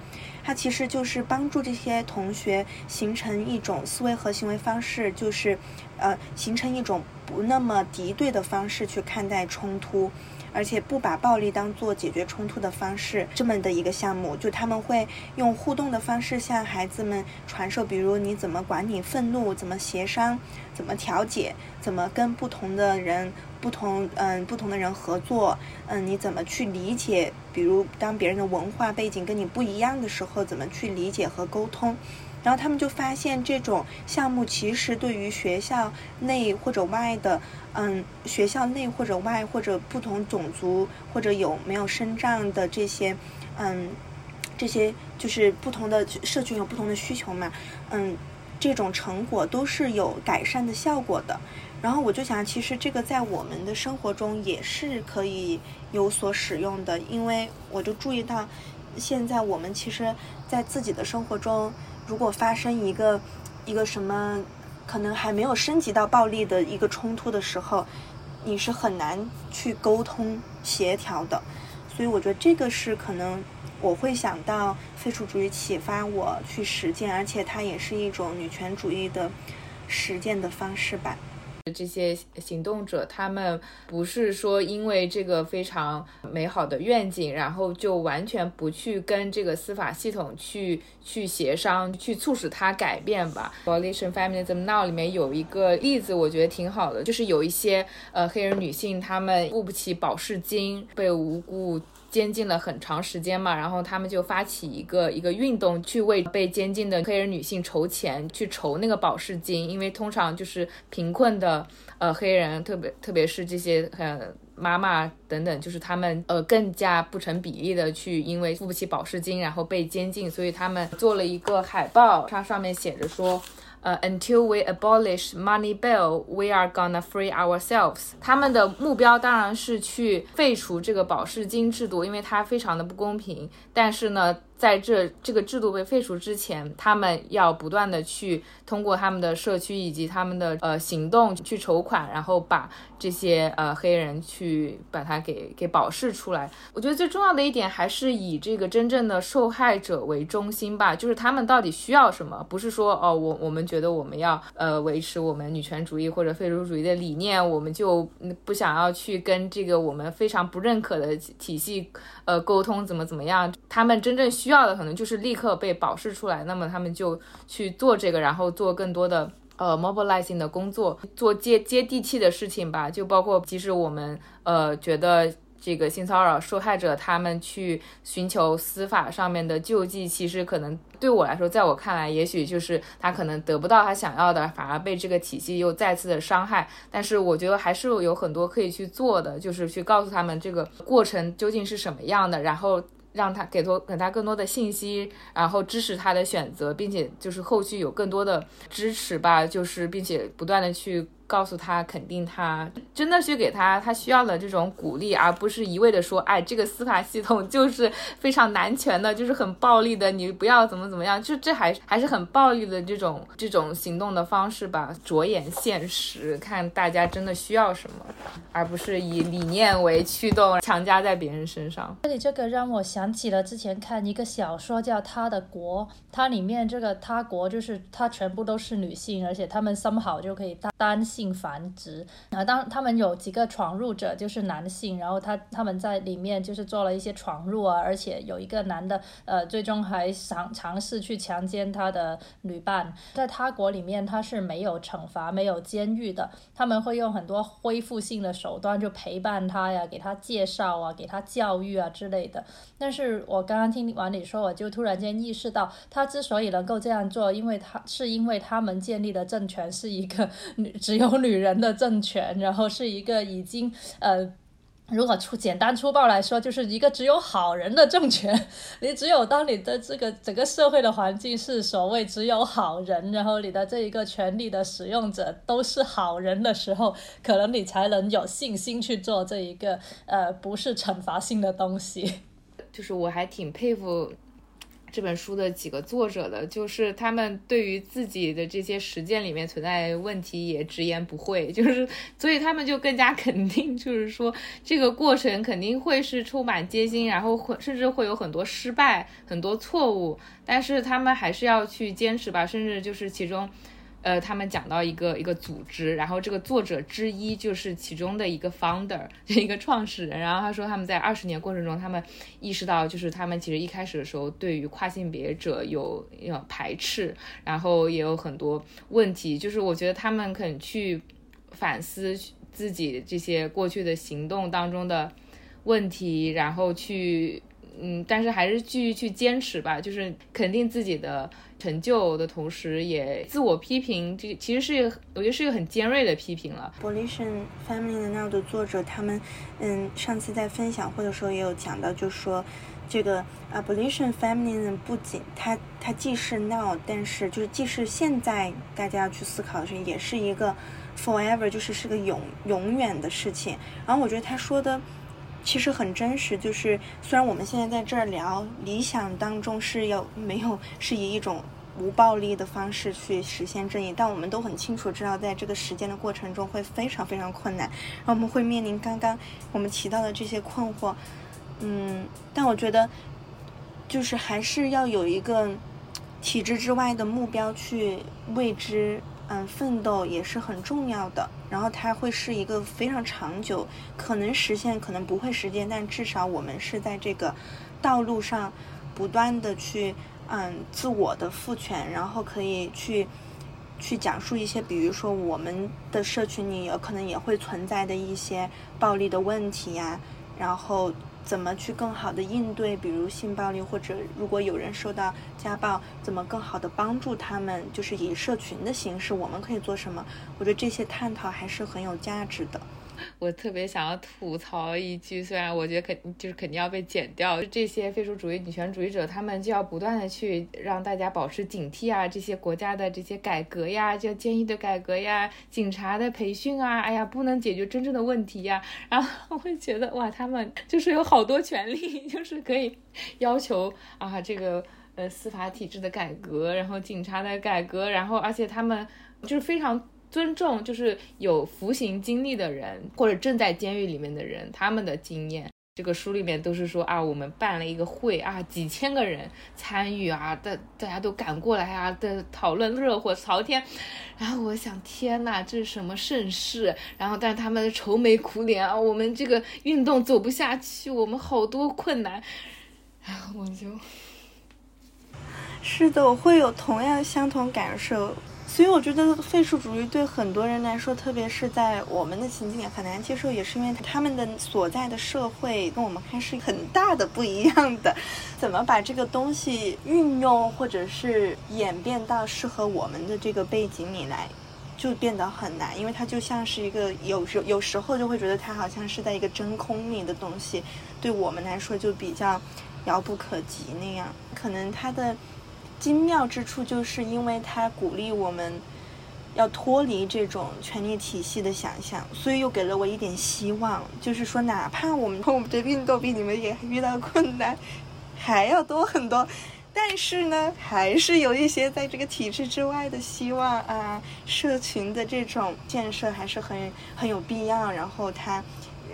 它其实就是帮助这些同学形成一种思维和行为方式，就是，呃，形成一种不那么敌对的方式去看待冲突。而且不把暴力当做解决冲突的方式，这么的一个项目，就他们会用互动的方式向孩子们传授，比如你怎么管理愤怒，怎么协商，怎么调解，怎么跟不同的人、不同嗯不同的人合作，嗯，你怎么去理解，比如当别人的文化背景跟你不一样的时候，怎么去理解和沟通。然后他们就发现，这种项目其实对于学校内或者外的，嗯，学校内或者外或者不同种族或者有没有生障的这些，嗯，这些就是不同的社群有不同的需求嘛，嗯，这种成果都是有改善的效果的。然后我就想，其实这个在我们的生活中也是可以有所使用的，因为我就注意到，现在我们其实，在自己的生活中。如果发生一个一个什么可能还没有升级到暴力的一个冲突的时候，你是很难去沟通协调的。所以我觉得这个是可能我会想到废除主义启发我去实践，而且它也是一种女权主义的实践的方式吧。这些行动者，他们不是说因为这个非常美好的愿景，然后就完全不去跟这个司法系统去去协商，去促使它改变吧。Abolition Feminism Now 里面有一个例子，我觉得挺好的，就是有一些呃黑人女性，她们付不起保释金，被无辜。监禁了很长时间嘛，然后他们就发起一个一个运动，去为被监禁的黑人女性筹钱，去筹那个保释金。因为通常就是贫困的呃黑人，特别特别是这些呃妈妈等等，就是他们呃更加不成比例的去因为付不起保释金，然后被监禁，所以他们做了一个海报，它上面写着说。呃，until we abolish money bail, we are gonna free ourselves。他们的目标当然是去废除这个保释金制度，因为它非常的不公平。但是呢。在这这个制度被废除之前，他们要不断的去通过他们的社区以及他们的呃行动去筹款，然后把这些呃黑人去把它给给保释出来。我觉得最重要的一点还是以这个真正的受害者为中心吧，就是他们到底需要什么？不是说哦，我我们觉得我们要呃维持我们女权主义或者废除主义的理念，我们就不想要去跟这个我们非常不认可的体系呃沟通怎么怎么样？他们真正需要的可能就是立刻被保释出来，那么他们就去做这个，然后做更多的呃 mobilizing 的工作，做接接地气的事情吧。就包括即使我们呃觉得这个性骚扰受害者他们去寻求司法上面的救济，其实可能对我来说，在我看来，也许就是他可能得不到他想要的，反而被这个体系又再次的伤害。但是我觉得还是有很多可以去做的，就是去告诉他们这个过程究竟是什么样的，然后。让他给多给他更多的信息，然后支持他的选择，并且就是后续有更多的支持吧，就是并且不断的去。告诉他，肯定他，真的去给他他需要的这种鼓励，而不是一味的说，哎，这个司法系统就是非常男权的，就是很暴力的，你不要怎么怎么样，就这还还是很暴力的这种这种行动的方式吧。着眼现实，看大家真的需要什么，而不是以理念为驱动，强加在别人身上。这里这个让我想起了之前看一个小说叫《他的国》，它里面这个他国就是他全部都是女性，而且他们 some 好就可以单单。性繁殖啊，当他们有几个闯入者就是男性，然后他他们在里面就是做了一些闯入啊，而且有一个男的，呃，最终还尝尝试去强奸他的女伴。在他国里面，他是没有惩罚、没有监狱的，他们会用很多恢复性的手段，就陪伴他呀，给他介绍啊，给他教育啊之类的。但是我刚刚听完你说，我就突然间意识到，他之所以能够这样做，因为他是因为他们建立的政权是一个 只有。有女人的政权，然后是一个已经呃，如果粗简单粗暴来说，就是一个只有好人的政权。你只有当你的这个整个社会的环境是所谓只有好人，然后你的这一个权力的使用者都是好人的时候，可能你才能有信心去做这一个呃不是惩罚性的东西。就是我还挺佩服。这本书的几个作者的，就是他们对于自己的这些实践里面存在问题也直言不讳，就是所以他们就更加肯定，就是说这个过程肯定会是充满艰辛，然后会甚至会有很多失败、很多错误，但是他们还是要去坚持吧，甚至就是其中。呃，他们讲到一个一个组织，然后这个作者之一就是其中的一个 founder，一个创始人。然后他说他们在二十年过程中，他们意识到，就是他们其实一开始的时候对于跨性别者有有排斥，然后也有很多问题。就是我觉得他们肯去反思自己这些过去的行动当中的问题，然后去。嗯，但是还是继续去坚持吧，就是肯定自己的成就的同时，也自我批评。这其实是一个我觉得是一个很尖锐的批评了。Bolition Family Now 的作者他们，嗯，上次在分享会的时候也有讲到，就说这个 Abolition Family 不仅它它既是 Now，但是就是既是现在大家要去思考的事情，也是一个 Forever，就是是个永永远的事情。然后我觉得他说的。其实很真实，就是虽然我们现在在这儿聊理想当中是要没有是以一种无暴力的方式去实现正义，但我们都很清楚知道，在这个实践的过程中会非常非常困难，然后我们会面临刚刚我们提到的这些困惑。嗯，但我觉得就是还是要有一个体制之外的目标去为之嗯，奋斗也是很重要的。然后它会是一个非常长久，可能实现，可能不会实现，但至少我们是在这个道路上不断的去嗯自我的赋权，然后可以去去讲述一些，比如说我们的社群里有可能也会存在的一些暴力的问题呀，然后。怎么去更好的应对，比如性暴力，或者如果有人受到家暴，怎么更好的帮助他们？就是以社群的形式，我们可以做什么？我觉得这些探讨还是很有价值的。我特别想要吐槽一句，虽然我觉得肯就是肯定要被剪掉，这些废除主义、女权主义者，他们就要不断的去让大家保持警惕啊，这些国家的这些改革呀，叫监狱的改革呀，警察的培训啊，哎呀，不能解决真正的问题呀。然后我会觉得哇，他们就是有好多权利，就是可以要求啊这个呃司法体制的改革，然后警察的改革，然后而且他们就是非常。尊重就是有服刑经历的人，或者正在监狱里面的人，他们的经验。这个书里面都是说啊，我们办了一个会啊，几千个人参与啊，大大家都赶过来啊，的讨论热火朝天。然后我想，天呐，这是什么盛世？然后，但是他们愁眉苦脸啊，我们这个运动走不下去，我们好多困难。然后我就，是的，我会有同样相同感受。所以我觉得废除主义对很多人来说，特别是在我们的情境里很难接受，也是因为他们的所在的社会跟我们还是很大的不一样的。怎么把这个东西运用，或者是演变到适合我们的这个背景里来，就变得很难，因为它就像是一个有时有时候就会觉得它好像是在一个真空里的东西，对我们来说就比较遥不可及那样。可能它的。精妙之处就是因为它鼓励我们要脱离这种权力体系的想象，所以又给了我一点希望。就是说，哪怕我们我们的运动比你们也遇到困难还要多很多，但是呢，还是有一些在这个体制之外的希望啊。社群的这种建设还是很很有必要。然后它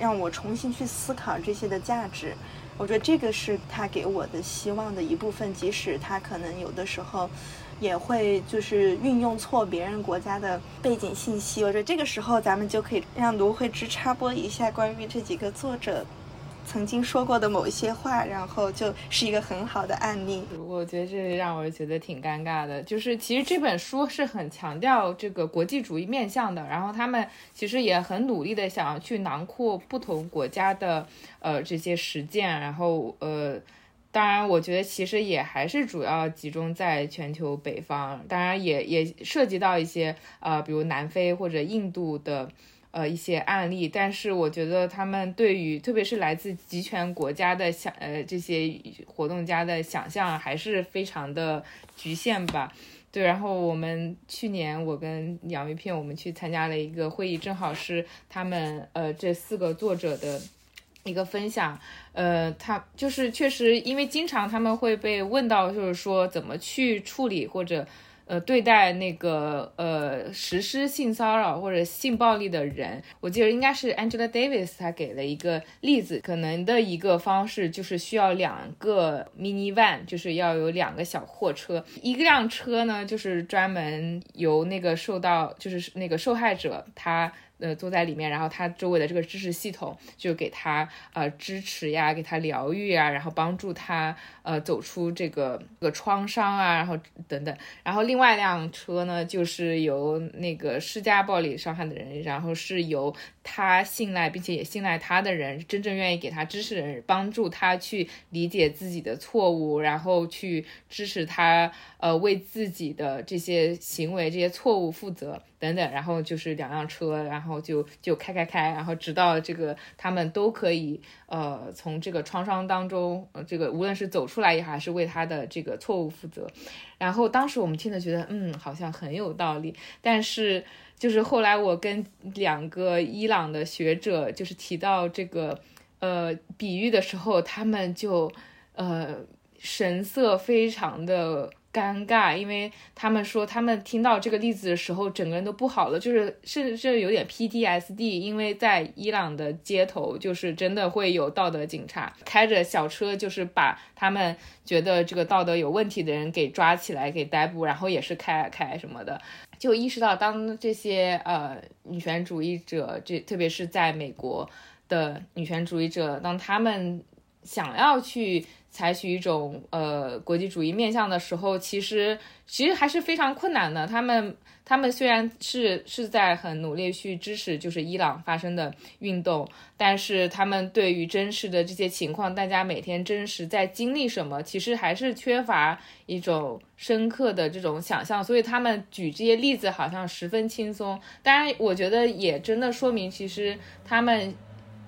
让我重新去思考这些的价值。我觉得这个是他给我的希望的一部分，即使他可能有的时候也会就是运用错别人国家的背景信息。我觉得这个时候咱们就可以让芦荟汁插播一下关于这几个作者。曾经说过的某一些话，然后就是一个很好的案例。我觉得这让我觉得挺尴尬的，就是其实这本书是很强调这个国际主义面向的，然后他们其实也很努力的想要去囊括不同国家的呃这些实践，然后呃，当然我觉得其实也还是主要集中在全球北方，当然也也涉及到一些呃比如南非或者印度的。呃，一些案例，但是我觉得他们对于特别是来自集权国家的想呃这些活动家的想象还是非常的局限吧。对，然后我们去年我跟杨玉片我们去参加了一个会议，正好是他们呃这四个作者的一个分享。呃，他就是确实因为经常他们会被问到，就是说怎么去处理或者。呃，对待那个呃实施性骚扰或者性暴力的人，我记得应该是 Angela Davis，他给了一个例子，可能的一个方式就是需要两个 mini van，就是要有两个小货车，一辆车呢就是专门由那个受到就是那个受害者他。呃，坐在里面，然后他周围的这个知识系统就给他呃支持呀，给他疗愈啊，然后帮助他呃走出这个这个创伤啊，然后等等。然后另外一辆车呢，就是由那个施加暴力伤害的人，然后是由他信赖并且也信赖他的人，真正愿意给他支持的人，帮助他去理解自己的错误，然后去支持他呃为自己的这些行为、这些错误负责。等等，然后就是两辆车，然后就就开开开，然后直到这个他们都可以呃从这个创伤当中，呃这个无论是走出来也好，还是为他的这个错误负责。然后当时我们听的觉得，嗯，好像很有道理。但是就是后来我跟两个伊朗的学者就是提到这个呃比喻的时候，他们就呃神色非常的。尴尬，因为他们说他们听到这个例子的时候，整个人都不好了，就是甚至有点 PTSD。因为在伊朗的街头，就是真的会有道德警察开着小车，就是把他们觉得这个道德有问题的人给抓起来，给逮捕，然后也是开开什么的。就意识到，当这些呃女权主义者，这特别是在美国的女权主义者，当他们想要去采取一种呃国际主义面向的时候，其实其实还是非常困难的。他们他们虽然是是在很努力去支持就是伊朗发生的运动，但是他们对于真实的这些情况，大家每天真实在经历什么，其实还是缺乏一种深刻的这种想象。所以他们举这些例子好像十分轻松。当然，我觉得也真的说明，其实他们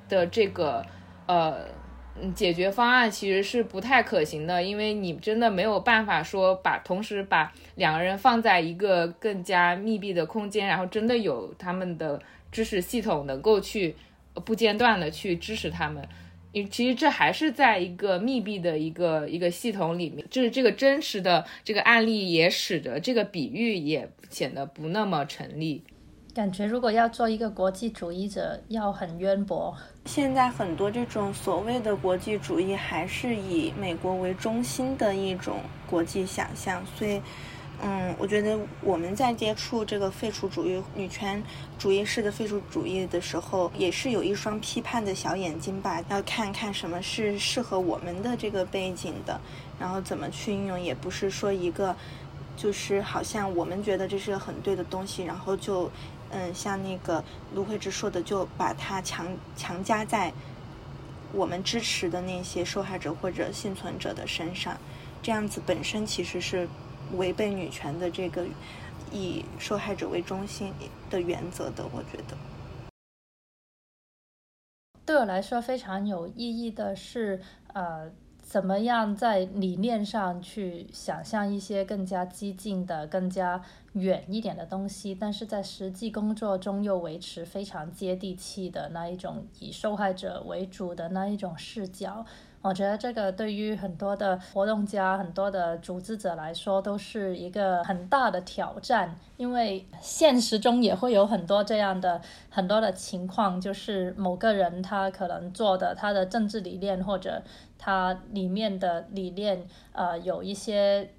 的这个呃。嗯，解决方案其实是不太可行的，因为你真的没有办法说把同时把两个人放在一个更加密闭的空间，然后真的有他们的知识系统能够去不间断的去支持他们。因其实这还是在一个密闭的一个一个系统里面，就是这个真实的这个案例也使得这个比喻也显得不那么成立。感觉如果要做一个国际主义者，要很渊博。现在很多这种所谓的国际主义，还是以美国为中心的一种国际想象。所以，嗯，我觉得我们在接触这个废除主义、女权主义式的废除主义的时候，也是有一双批判的小眼睛吧，要看看什么是适合我们的这个背景的，然后怎么去运用，也不是说一个就是好像我们觉得这是很对的东西，然后就。嗯，像那个卢慧芝说的，就把它强强加在我们支持的那些受害者或者幸存者的身上，这样子本身其实是违背女权的这个以受害者为中心的原则的。我觉得，对我来说非常有意义的是，呃。怎么样在理念上去想象一些更加激进的、更加远一点的东西，但是在实际工作中又维持非常接地气的那一种以受害者为主的那一种视角？我觉得这个对于很多的活动家、很多的组织者来说都是一个很大的挑战，因为现实中也会有很多这样的很多的情况，就是某个人他可能做的他的政治理念或者他里面的理念，呃，有一些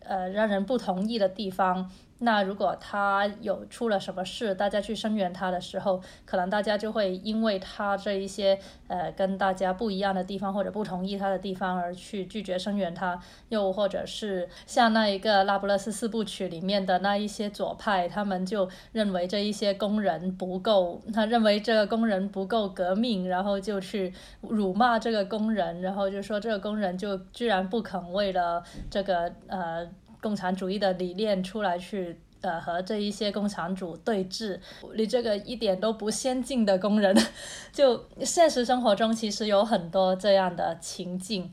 呃让人不同意的地方。那如果他有出了什么事，大家去声援他的时候，可能大家就会因为他这一些呃跟大家不一样的地方或者不同意他的地方而去拒绝声援他，又或者是像那一个拉布勒斯四部曲里面的那一些左派，他们就认为这一些工人不够，他认为这个工人不够革命，然后就去辱骂这个工人，然后就说这个工人就居然不肯为了这个呃。共产主义的理念出来去，呃，和这一些共产主对峙，你这个一点都不先进的工人，就现实生活中其实有很多这样的情境。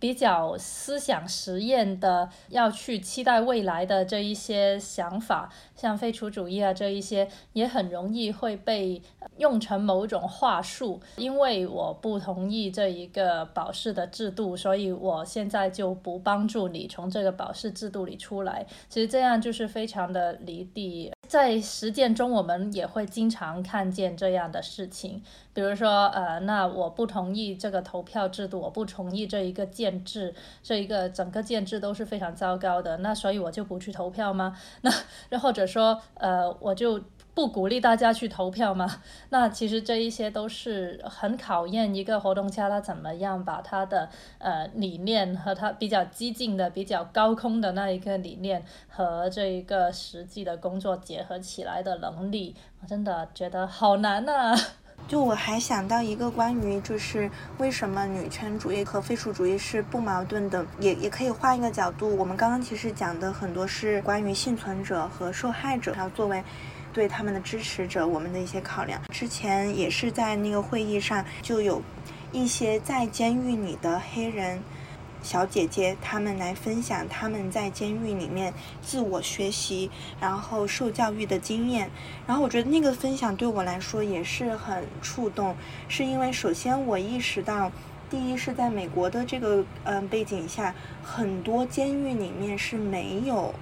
比较思想实验的，要去期待未来的这一些想法，像废除主义啊这一些，也很容易会被用成某种话术。因为我不同意这一个保释的制度，所以我现在就不帮助你从这个保释制度里出来。其实这样就是非常的离地。在实践中，我们也会经常看见这样的事情，比如说，呃，那我不同意这个投票制度，我不同意这一个建制，这一个整个建制都是非常糟糕的，那所以我就不去投票吗？那又或者说，呃，我就。不鼓励大家去投票嘛？那其实这一些都是很考验一个活动家他怎么样把他的呃理念和他比较激进的、比较高空的那一个理念和这一个实际的工作结合起来的能力。我真的觉得好难呐！就我还想到一个关于就是为什么女权主义和废除主义是不矛盾的，也也可以换一个角度。我们刚刚其实讲的很多是关于幸存者和受害者，要作为。对他们的支持者，我们的一些考量，之前也是在那个会议上，就有一些在监狱里的黑人小姐姐，她们来分享她们在监狱里面自我学习，然后受教育的经验。然后我觉得那个分享对我来说也是很触动，是因为首先我意识到，第一是在美国的这个嗯背景下，很多监狱里面是没有。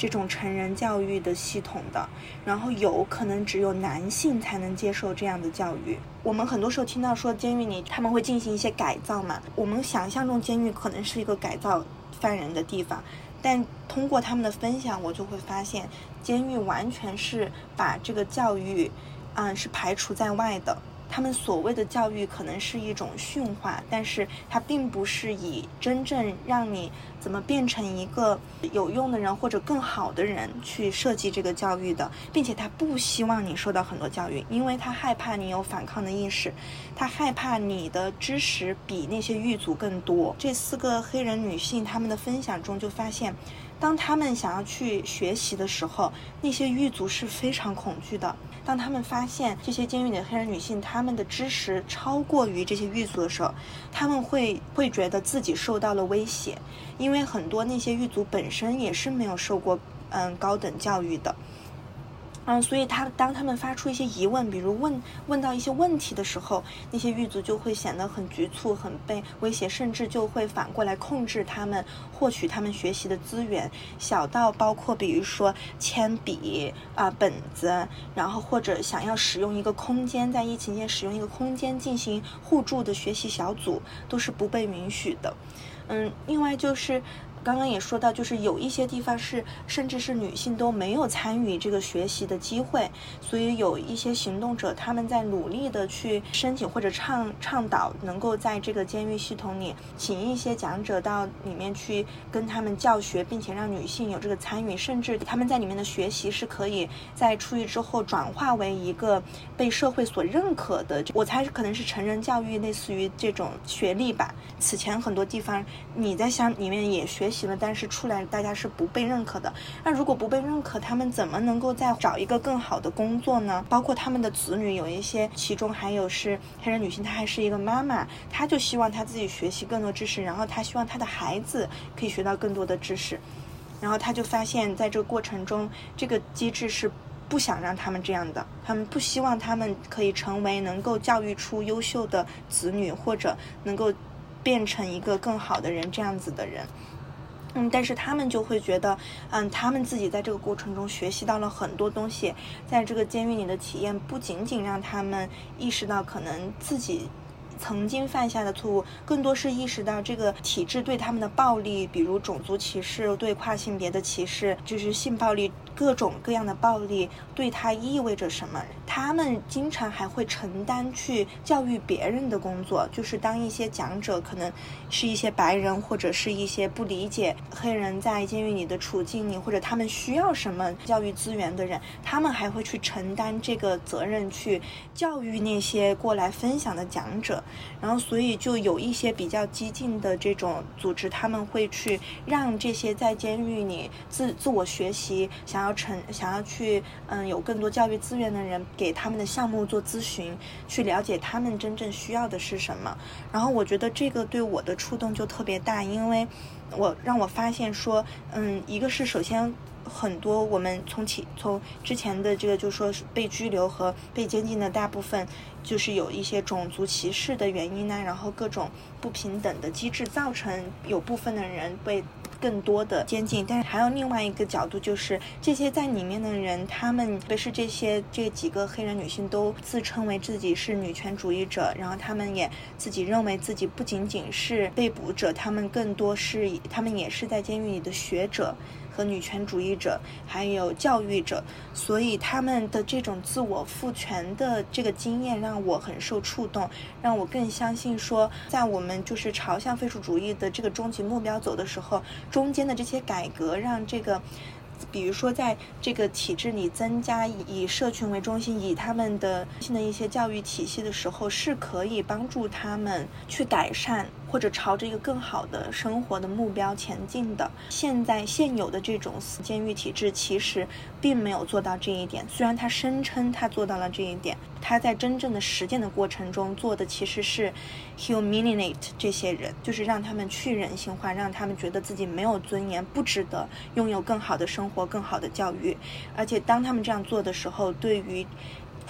这种成人教育的系统的，然后有可能只有男性才能接受这样的教育。我们很多时候听到说监狱里他们会进行一些改造嘛，我们想象中监狱可能是一个改造犯人的地方，但通过他们的分享，我就会发现，监狱完全是把这个教育，嗯，是排除在外的。他们所谓的教育可能是一种驯化，但是它并不是以真正让你怎么变成一个有用的人或者更好的人去设计这个教育的，并且他不希望你受到很多教育，因为他害怕你有反抗的意识，他害怕你的知识比那些狱卒更多。这四个黑人女性他们的分享中就发现，当他们想要去学习的时候，那些狱卒是非常恐惧的。当他们发现这些监狱里的黑人女性，她们的知识超过于这些狱卒的时候，他们会会觉得自己受到了威胁，因为很多那些狱卒本身也是没有受过嗯高等教育的。嗯，所以他当他们发出一些疑问，比如问问到一些问题的时候，那些狱卒就会显得很局促、很被威胁，甚至就会反过来控制他们，获取他们学习的资源，小到包括比如说铅笔啊、本子，然后或者想要使用一个空间，在疫情间使用一个空间进行互助的学习小组，都是不被允许的。嗯，另外就是。刚刚也说到，就是有一些地方是，甚至是女性都没有参与这个学习的机会，所以有一些行动者他们在努力的去申请或者倡倡导，能够在这个监狱系统里请一些讲者到里面去跟他们教学，并且让女性有这个参与，甚至他们在里面的学习是可以在出狱之后转化为一个被社会所认可的，我猜可能是成人教育，类似于这种学历吧。此前很多地方你在乡里面也学。习了，但是出来大家是不被认可的。那如果不被认可，他们怎么能够再找一个更好的工作呢？包括他们的子女，有一些，其中还有是黑人女性，她还是一个妈妈，她就希望她自己学习更多知识，然后她希望她的孩子可以学到更多的知识，然后她就发现，在这个过程中，这个机制是不想让他们这样的，他们不希望他们可以成为能够教育出优秀的子女，或者能够变成一个更好的人这样子的人。嗯，但是他们就会觉得，嗯，他们自己在这个过程中学习到了很多东西，在这个监狱里的体验不仅仅让他们意识到可能自己曾经犯下的错误，更多是意识到这个体制对他们的暴力，比如种族歧视、对跨性别的歧视，就是性暴力。各种各样的暴力对他意味着什么？他们经常还会承担去教育别人的工作，就是当一些讲者，可能是一些白人或者是一些不理解黑人在监狱里的处境里，或者他们需要什么教育资源的人，他们还会去承担这个责任，去教育那些过来分享的讲者。然后，所以就有一些比较激进的这种组织，他们会去让这些在监狱里自自我学习，想要。成想要去嗯有更多教育资源的人给他们的项目做咨询，去了解他们真正需要的是什么。然后我觉得这个对我的触动就特别大，因为我让我发现说，嗯，一个是首先很多我们从起从之前的这个就说被拘留和被监禁的大部分，就是有一些种族歧视的原因呢，然后各种不平等的机制造成有部分的人被。更多的监禁，但是还有另外一个角度，就是这些在里面的人，他们特别是这些这几个黑人女性，都自称为自己是女权主义者，然后他们也自己认为自己不仅仅是被捕者，他们更多是他们也是在监狱里的学者。和女权主义者，还有教育者，所以他们的这种自我赋权的这个经验让我很受触动，让我更相信说，在我们就是朝向废除主义的这个终极目标走的时候，中间的这些改革让这个。比如说，在这个体制里增加以社群为中心、以他们的新的一些教育体系的时候，是可以帮助他们去改善或者朝着一个更好的生活的目标前进的。现在现有的这种监狱体制其实并没有做到这一点，虽然他声称他做到了这一点，他在真正的实践的过程中做的其实是 humiliate 这些人，就是让他们去人性化，让他们觉得自己没有尊严，不值得拥有更好的生。活更好的教育，而且当他们这样做的时候，对于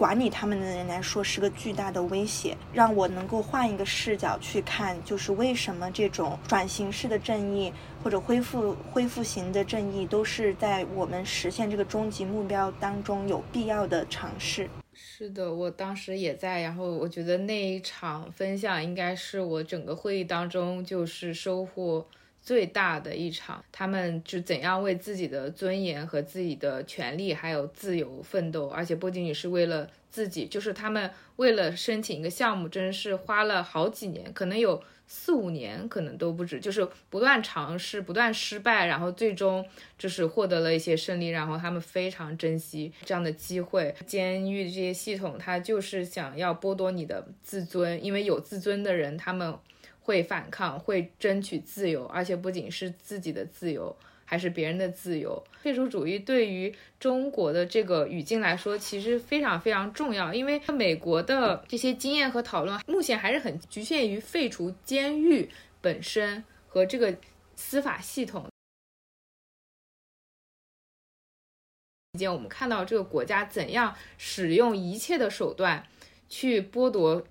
管理他们的人来说是个巨大的威胁。让我能够换一个视角去看，就是为什么这种转型式的正义或者恢复恢复型的正义，都是在我们实现这个终极目标当中有必要的尝试。是的，我当时也在，然后我觉得那一场分享应该是我整个会议当中就是收获。最大的一场，他们是怎样为自己的尊严和自己的权利还有自由奋斗，而且不仅仅是为了自己，就是他们为了申请一个项目，真是花了好几年，可能有四五年，可能都不止，就是不断尝试，不断失败，然后最终就是获得了一些胜利，然后他们非常珍惜这样的机会。监狱这些系统，它就是想要剥夺你的自尊，因为有自尊的人，他们。会反抗，会争取自由，而且不仅是自己的自由，还是别人的自由。废除主义对于中国的这个语境来说，其实非常非常重要，因为美国的这些经验和讨论，目前还是很局限于废除监狱本身和这个司法系统。间，我们看到这个国家怎样使用一切的手段去剥夺。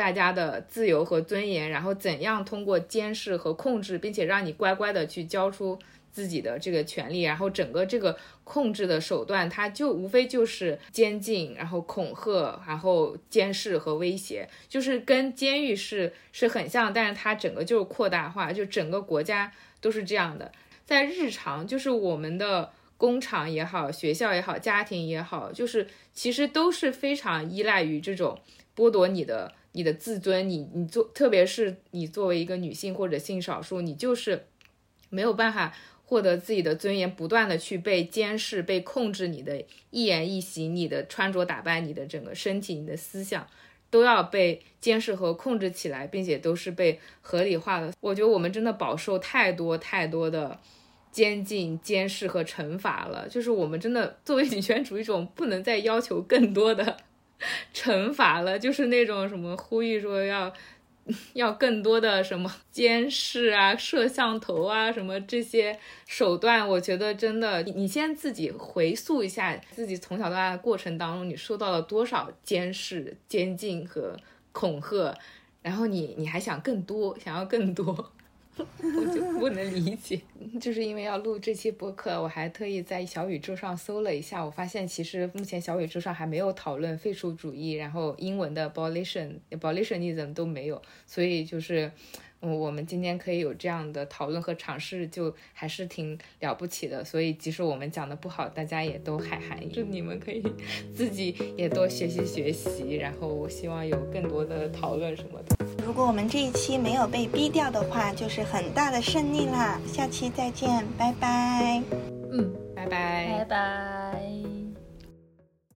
大家的自由和尊严，然后怎样通过监视和控制，并且让你乖乖的去交出自己的这个权利，然后整个这个控制的手段，它就无非就是监禁，然后恐吓，然后监视和威胁，就是跟监狱是是很像，但是它整个就是扩大化，就整个国家都是这样的。在日常，就是我们的工厂也好，学校也好，家庭也好，就是其实都是非常依赖于这种剥夺你的。你的自尊，你你做，特别是你作为一个女性或者性少数，你就是没有办法获得自己的尊严，不断的去被监视、被控制，你的一言一行、你的穿着打扮、你的整个身体、你的思想，都要被监视和控制起来，并且都是被合理化的。我觉得我们真的饱受太多太多的监禁、监视和惩罚了，就是我们真的作为女权主义者，不能再要求更多的。惩罚了，就是那种什么呼吁说要 要更多的什么监视啊、摄像头啊什么这些手段，我觉得真的，你你先自己回溯一下自己从小到大的过程当中，你受到了多少监视、监禁和恐吓，然后你你还想更多，想要更多。我就不能理解，就是因为要录这期播客，我还特意在小宇宙上搜了一下，我发现其实目前小宇宙上还没有讨论废除主义，然后英文的 abolition、abolitionism 都没有，所以就是。嗯，我们今天可以有这样的讨论和尝试，就还是挺了不起的。所以，即使我们讲的不好，大家也都海涵。就你们可以 自己也多学习学习，然后我希望有更多的讨论什么的。如果我们这一期没有被逼掉的话，就是很大的胜利啦！下期再见，拜拜。嗯，拜拜，拜拜。